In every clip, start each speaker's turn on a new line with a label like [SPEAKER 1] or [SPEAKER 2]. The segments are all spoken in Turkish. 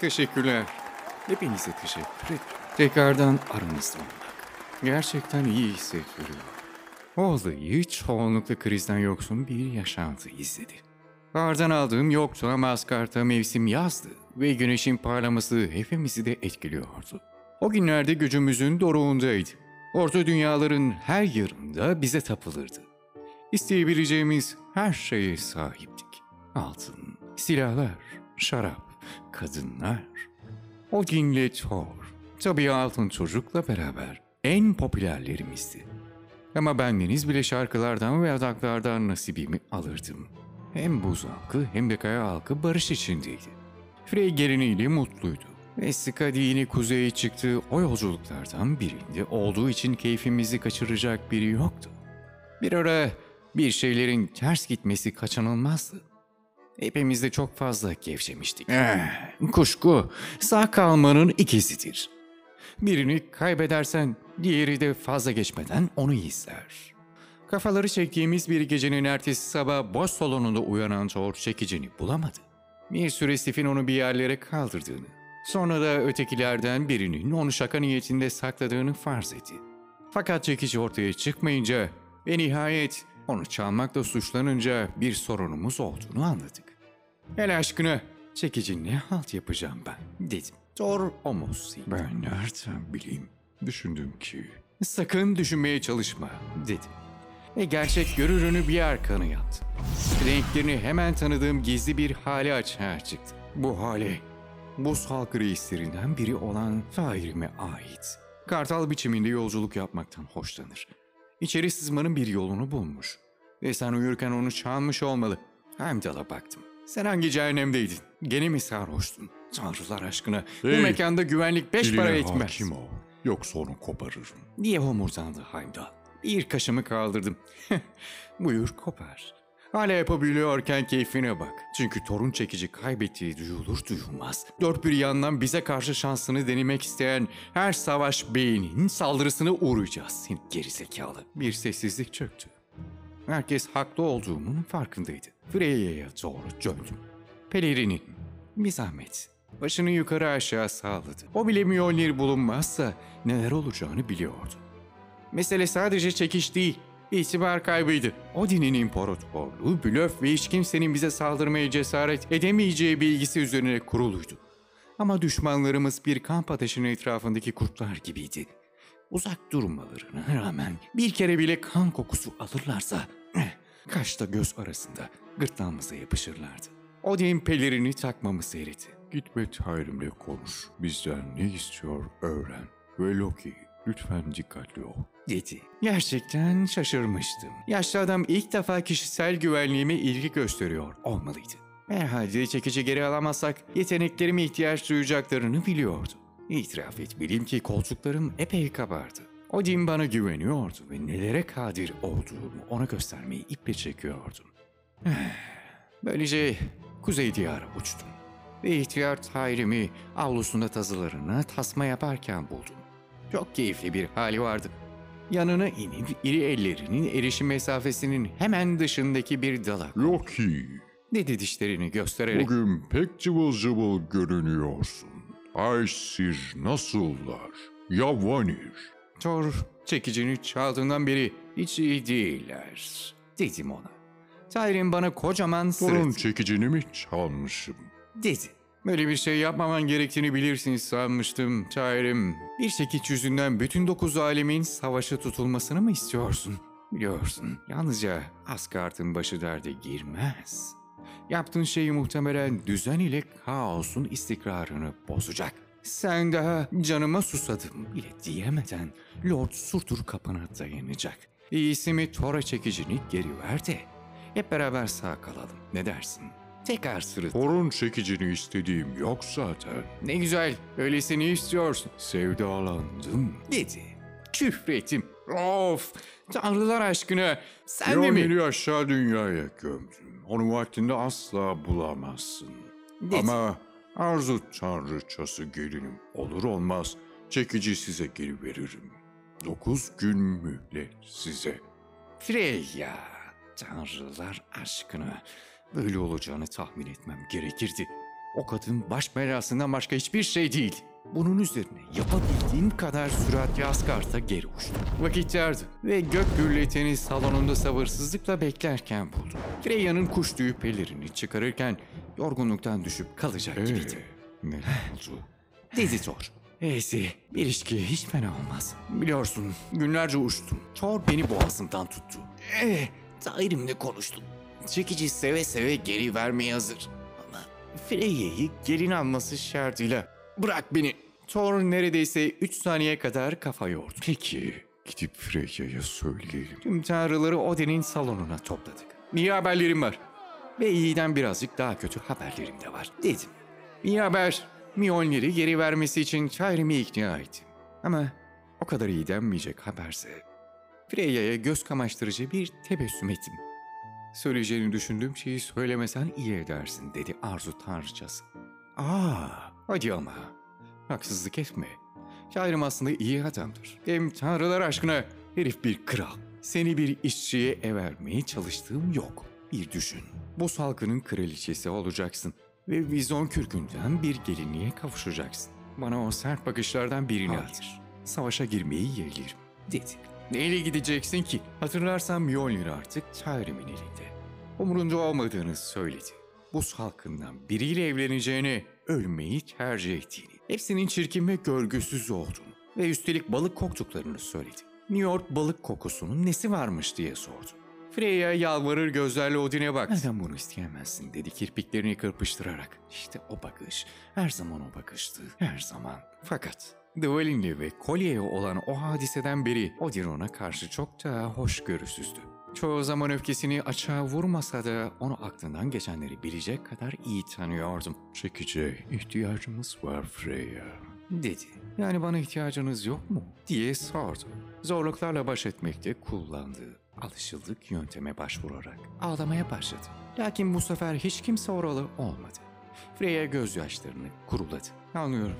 [SPEAKER 1] Teşekkürler. Hepinize teşekkür ederim. Tekrardan aranızda olmak. Gerçekten iyi hissettiriyor. Olayı çoğunlukla krizden yoksun bir yaşantı izledi. Bardan aldığım yoktu ama Asgard'da mevsim yazdı ve güneşin parlaması hepimizi de etkiliyordu. O günlerde gücümüzün doruğundaydı. Orta dünyaların her yarında bize tapılırdı. İsteyebileceğimiz her şeye sahiptik. Altın, silahlar, şarap, kadınlar. Odin'le Thor, tabii altın çocukla beraber en popülerlerimizdi. Ama bendeniz bile şarkılardan ve adaklardan nasibimi alırdım. Hem buz halkı hem de kaya halkı barış içindeydi. Frey geliniyle mutluydu. Ve Skadi yine kuzeye çıktığı o yolculuklardan birinde olduğu için keyfimizi kaçıracak biri yoktu. Bir ara bir şeylerin ters gitmesi kaçınılmazdı. Hepimiz de çok fazla gevşemiştik. Eh, kuşku sağ kalmanın ikizidir. Birini kaybedersen diğeri de fazla geçmeden onu izler. Kafaları çektiğimiz bir gecenin ertesi sabah boş salonunda uyanan Thor çekicini bulamadı. Bir süre Sif'in onu bir yerlere kaldırdığını, sonra da ötekilerden birinin onu şaka niyetinde sakladığını farz etti. Fakat çekici ortaya çıkmayınca ve nihayet onu çalmakla suçlanınca bir sorunumuz olduğunu anladık. El aşkına çekici ne halt yapacağım ben dedim. Thor omuz. Ben nereden bileyim? Düşündüm ki. Sakın düşünmeye çalışma dedim. Ve gerçek görürünü bir arkanı yaptı. Renklerini hemen tanıdığım gizli bir hale açığa çıktı. Bu hale buz halkı reislerinden biri olan Fahir'ime ait. Kartal biçiminde yolculuk yapmaktan hoşlanır. İçeri sızmanın bir yolunu bulmuş. Ve sen uyurken onu çalmış olmalı. Heimdall'a baktım. Sen hangi cehennemdeydin? Gene mi sarhoştun? Tanrılar aşkına bu
[SPEAKER 2] Hey,
[SPEAKER 1] mekanda güvenlik beş para etmez.
[SPEAKER 2] hakim ol. Yoksa onu koparırım.
[SPEAKER 1] diye homurdandı Heimdall. Bir kaşımı kaldırdım. Buyur kopar. Hala yapabiliyorken keyfine bak. Çünkü torun çekici kaybettiği duyulur duyulmaz. Dört bir yandan bize karşı şansını denemek isteyen her savaş beynin saldırısına uğrayacağız. Seni gerizekalı. Bir sessizlik çöktü. Herkes haklı olduğumun farkındaydı. Freya'ya doğru döndüm. Pelerinin, bir zahmet. Başını yukarı aşağı sağladı. O bile Mjolnir bulunmazsa neler olacağını biliyordu. Mesele sadece çekiş değil, itibar kaybıydı. Odin'in imparatorluğu, blöf ve hiç kimsenin bize saldırmaya cesaret edemeyeceği bilgisi üzerine kuruluydu. Ama düşmanlarımız bir kamp ateşinin etrafındaki kurtlar gibiydi. Uzak durmalarına rağmen bir kere bile kan kokusu alırlarsa eh, kaşla göz arasında gırtlağımıza yapışırlardı. Odin pelerini takmamı seyretti.
[SPEAKER 2] Gitme Tyrim'le konuş. Bizden ne istiyor öğren. Ve Loki lütfen dikkatli ol.
[SPEAKER 1] dedi. Gerçekten şaşırmıştım. Yaşlı adam ilk defa kişisel güvenliğime ilgi gösteriyor olmalıydı. Herhalde çekici geri alamazsak yeteneklerime ihtiyaç duyacaklarını biliyordu. İtiraf etmeliyim ki koltuklarım epey kabardı. Odin bana güveniyordu ve nelere kadir olduğumu ona göstermeyi iple çekiyordum. Böylece Kuzey Diyarı uçtum. Ve ihtiyar Tyrim'i avlusunda tazılarına tasma yaparken buldum. Çok keyifli bir hali vardı. Yanına inip iri ellerinin erişim mesafesinin hemen dışındaki bir dala
[SPEAKER 2] Loki,
[SPEAKER 1] dedi dişlerini göstererek.
[SPEAKER 2] bugün pek cıvıl cıvıl görünüyorsun. Aysir nasıllar? Ya Vanir?
[SPEAKER 1] Thor çekicini çaldığından beri hiç iyi değiller dedim ona. Tyrim bana kocaman
[SPEAKER 2] Torun
[SPEAKER 1] sırıt
[SPEAKER 2] çekicini mi çalmışım?
[SPEAKER 1] dedi. Böyle bir şey yapmaman gerektiğini bilirsiniz sanmıştım Tyrim. Bir çekiç yüzünden bütün dokuz alemin savaşa tutulmasını mı istiyorsun? Biliyorsun yalnızca Asgard'ın başı derde girmez. Yaptığın şey muhtemelen düzen ile kaosun istikrarını bozacak. Sen daha canıma susadım bile diyemeden Lord Surtur kapına dayanacak. İyisi mi Tora çekicini geri ver de hep beraber sağ kalalım. Ne dersin? Tekrar sırıt.
[SPEAKER 2] Torun çekicini istediğim yok zaten.
[SPEAKER 1] Ne güzel, öyleyse ne istiyorsun? Sevdalandım, dedi. Küfrettim. Of, tanrılar aşkına, sen de mi?
[SPEAKER 2] Mjolnir'i aşağı dünyaya gömdüm. Onu vaktinde asla bulamazsın.
[SPEAKER 1] Dedi.
[SPEAKER 2] Ama arzu tanrıçası gelinim olur olmaz çekici size geri veririm. Dokuz gün mühlet size.
[SPEAKER 1] Freya, tanrılar aşkına. Böyle olacağını tahmin etmem gerekirdi. O kadın baş belasından başka hiçbir şey değil. Bunun üzerine yapabildiğim kadar süratli Asgard'a geri uçtum. Vakit yardı ve gök gürleteni salonunda sabırsızlıkla beklerken buldum. Freya'nın kuş tüyü pelerini çıkarırken yorgunluktan düşüp kalacak
[SPEAKER 2] Ee,
[SPEAKER 1] gibiydi.
[SPEAKER 2] ne oldu?
[SPEAKER 1] Dedi Thor. Eysi, bir ilişki hiç fena olmaz. Biliyorsun, günlerce uçtum. Thor beni boğazımdan tuttu. Eh, Tyrim'le konuştum. Çekici seve seve geri vermeye hazır. Ama Freya'yı gelin alması şartıyla. Bırak beni. Thor neredeyse 3 saniye kadar kafa yordu.
[SPEAKER 2] Peki, gidip Freya'ya söyleyelim.
[SPEAKER 1] Tüm tanrıları Odin'in salonuna topladık. İyi haberlerim var. Ve iyiden birazcık daha kötü haberlerim de var. Dedim. İyi haber. Mjolnir'i geri vermesi için Tyrim'i ikna ettim. Ama o kadar iyi denmeyecek haberse Freya'ya göz kamaştırıcı bir tebessüm ettim. Söyleyeceğini düşündüğüm şeyi söylemesen iyi edersin dedi arzu tanrıçası. Aa, hadi ama. Haksızlık etme. Tyrim aslında iyi adamdır. Hem tanrılar aşkına herif bir kral. Seni bir işçiye ev vermeye çalıştığım yok. Bir düşün. Bu salkının kraliçesi olacaksın. Ve vizon kürkünden bir gelinliğe kavuşacaksın. Bana o sert bakışlardan birini at. Savaşa girmeyi yeğlerim, dedi. Neyle gideceksin ki? Hatırlarsan Mjolnir artık Tyrim'in elinde. Umurunda olmadığını söyledi. Bu salkından biriyle evleneceğini, ölmeyi tercih ettiğini, hepsinin çirkin ve görgüsüz olduğunu ve üstelik balık koktuklarını söyledi. New York balık kokusunun nesi varmış diye sordu. Freya yalvarır gözlerle Odin'e baktı. Neden bunu isteyemezsin dedi kirpiklerini kırpıştırarak. İşte o bakış, her zaman o bakıştı, her zaman. Fakat Dwalin'le ve kolyeye olan o hadiseden beri Odin ona karşı çok daha hoşgörüsüzdü. Çoğu zaman öfkesini açığa vurmasa da onu aklından geçenleri bilecek kadar iyi tanıyordum.
[SPEAKER 2] Çekice ihtiyacımız var Freya.
[SPEAKER 1] Dedi. Yani bana ihtiyacınız yok mu? diye sordu. Zorluklarla baş etmekte kullandığı alışıldık yönteme başvurarak ağlamaya başladı. Lakin bu sefer hiç kimse oralı olmadı. Freya gözyaşlarını kuruladı. Anlıyorum.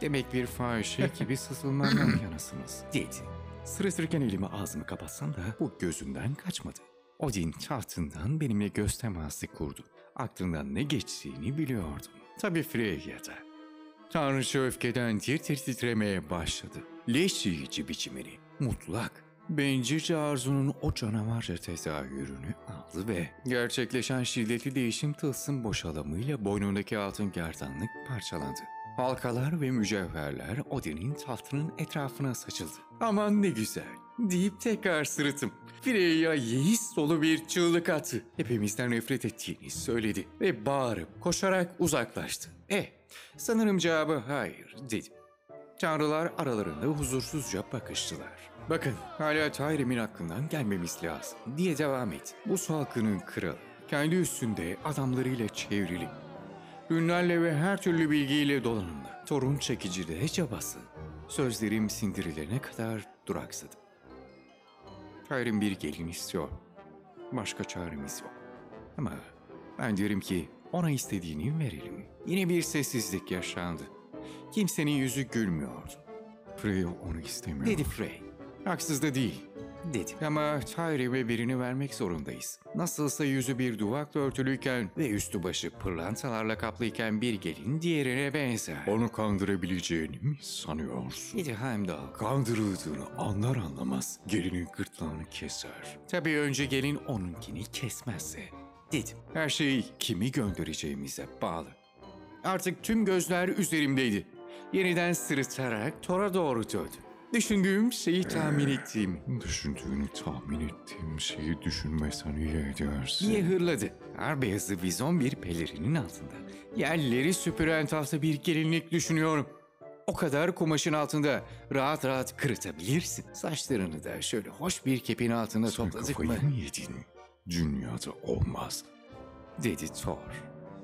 [SPEAKER 1] Demek bir fahişe gibi sızılmandan yanasınız, dedi. Sırıtırken elimi ağzımı kapatsam da bu gözünden kaçmadı. Odin tahtından benimle göz teması kurdu. Aklından ne geçtiğini biliyordum. Tabii Freya da. Tanrıça öfkeden tir tir titremeye başladı. Leş yiyici biçimini, mutlak, bencilce arzunun o canavarca tezahürünü aldı ve gerçekleşen şiddetli değişim tılsım boşalımıyla boynundaki altın gerdanlık parçalandı. Halkalar ve mücevherler Odin'in tahtının etrafına saçıldı. Aman ne güzel deyip tekrar sırıtım. Freya yeis dolu bir çığlık attı. Hepimizden nefret ettiğini söyledi ve bağırıp koşarak uzaklaştı. Eh, sanırım cevabı hayır dedim. Tanrılar aralarında huzursuzca bakıştılar. Bakın hala Tyrim'in aklından gelmemiz lazım diye devam et. Bu salkının kralı kendi üstünde adamlarıyla çevrili. Ünlerle ve her türlü bilgiyle donanımlı. Torun çekici de çabası. Sözlerim sindirilene kadar duraksadım. Tyrim bir gelin istiyor. Başka çaremiz yok. Ama ben diyorum ki ona istediğini verelim. Yine bir sessizlik yaşandı. Kimsenin yüzü gülmüyordu.
[SPEAKER 2] Freya onu istemiyor.
[SPEAKER 1] Dedi Frey. Haksız da değil. Dedi. Ama Tyrim'e birini vermek zorundayız. Nasılsa yüzü bir duvakla örtülüyken ve üstü başı pırlantalarla kaplıyken bir gelin diğerine benzer.
[SPEAKER 2] Onu kandırabileceğini mi sanıyorsun?
[SPEAKER 1] Dedi Heimdall.
[SPEAKER 2] Kandırıldığını anlar anlamaz gelinin gırtlağını keser.
[SPEAKER 1] Tabii önce gelin onunkini kesmezse. Dedim. Her şey kimi göndereceğimize bağlı. Artık tüm gözler üzerimdeydi. Yeniden sırıtarak Thor'a doğru döndüm. Düşündüğüm şeyi tahmin ettiğimi
[SPEAKER 2] Düşündüğünü tahmin ettiğim şeyi düşünmesen iyi edersin.
[SPEAKER 1] diye hırladı. Her beyazı vizon bir pelerinin altında. Yerleri süpüren tahta bir gelinlik düşünüyorum. O kadar kumaşın altında rahat rahat kırıtabilirsin. Saçlarını da şöyle hoş bir kepin altında
[SPEAKER 2] Sen
[SPEAKER 1] topladık mı?
[SPEAKER 2] kafayı mı yedin? Dünyada olmaz.
[SPEAKER 1] dedi Thor.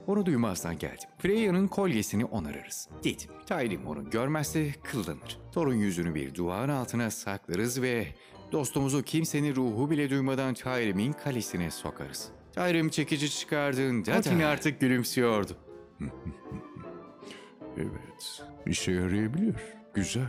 [SPEAKER 1] Onu duymazdan geldim. Freya'nın kolyesini onarırız. Dedim. Tyrim onu görmezse kıllanır. Thor'un yüzünü bir duvarın altına saklarız ve dostumuzu kimsenin ruhu bile duymadan Tyrim'in kalesine sokarız. Tyrim çekici çıkardığında Odin artık gülümsüyordu.
[SPEAKER 2] Evet, işe yarayabilir. Güzel.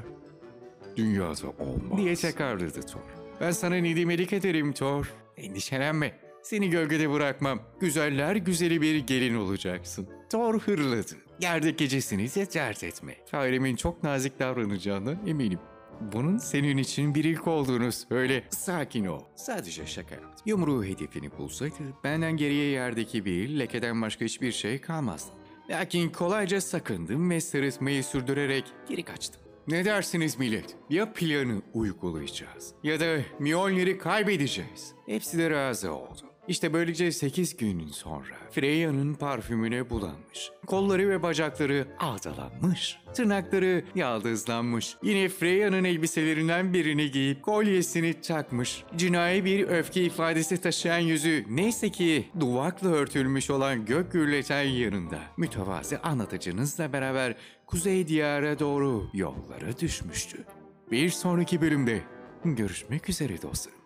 [SPEAKER 2] Dünyada olmaz.
[SPEAKER 1] diye tekrarladı Thor. Ben sana nidimelik ederim Thor. Endişelenme. Seni gölgede bırakmam. Güzeller güzeli bir gelin olacaksın. Thor hırladı. Gerdek gecesini de dert etme. Fairemin çok nazik davranacağına eminim. Bunun senin için bir ilk olduğunu söyle. Sakin ol. Sadece şaka yaptım. Yumruğu hedefini bulsaydı benden geriye yerdeki bir lekeden başka hiçbir şey kalmazdı. Lakin kolayca sakındım ve sırıtmayı sürdürerek geri kaçtım. Ne dersiniz millet? Ya planı uygulayacağız ya da Mjolnir'i kaybedeceğiz. Hepsi de razı oldu. İşte böylece 8 gün sonra Freya'nın parfümüne bulanmış. Kolları ve bacakları ağdalanmış. Tırnakları yaldızlanmış. Yine Freya'nın elbiselerinden birini giyip kolyesini takmış. Cinayi bir öfke ifadesi taşıyan yüzü neyse ki duvakla örtülmüş olan gök gürleten yanında. Mütevazı anlatıcınızla beraber Kuzey Diyar'a doğru yollara düşmüştü. Bir sonraki bölümde görüşmek üzere dostlarım.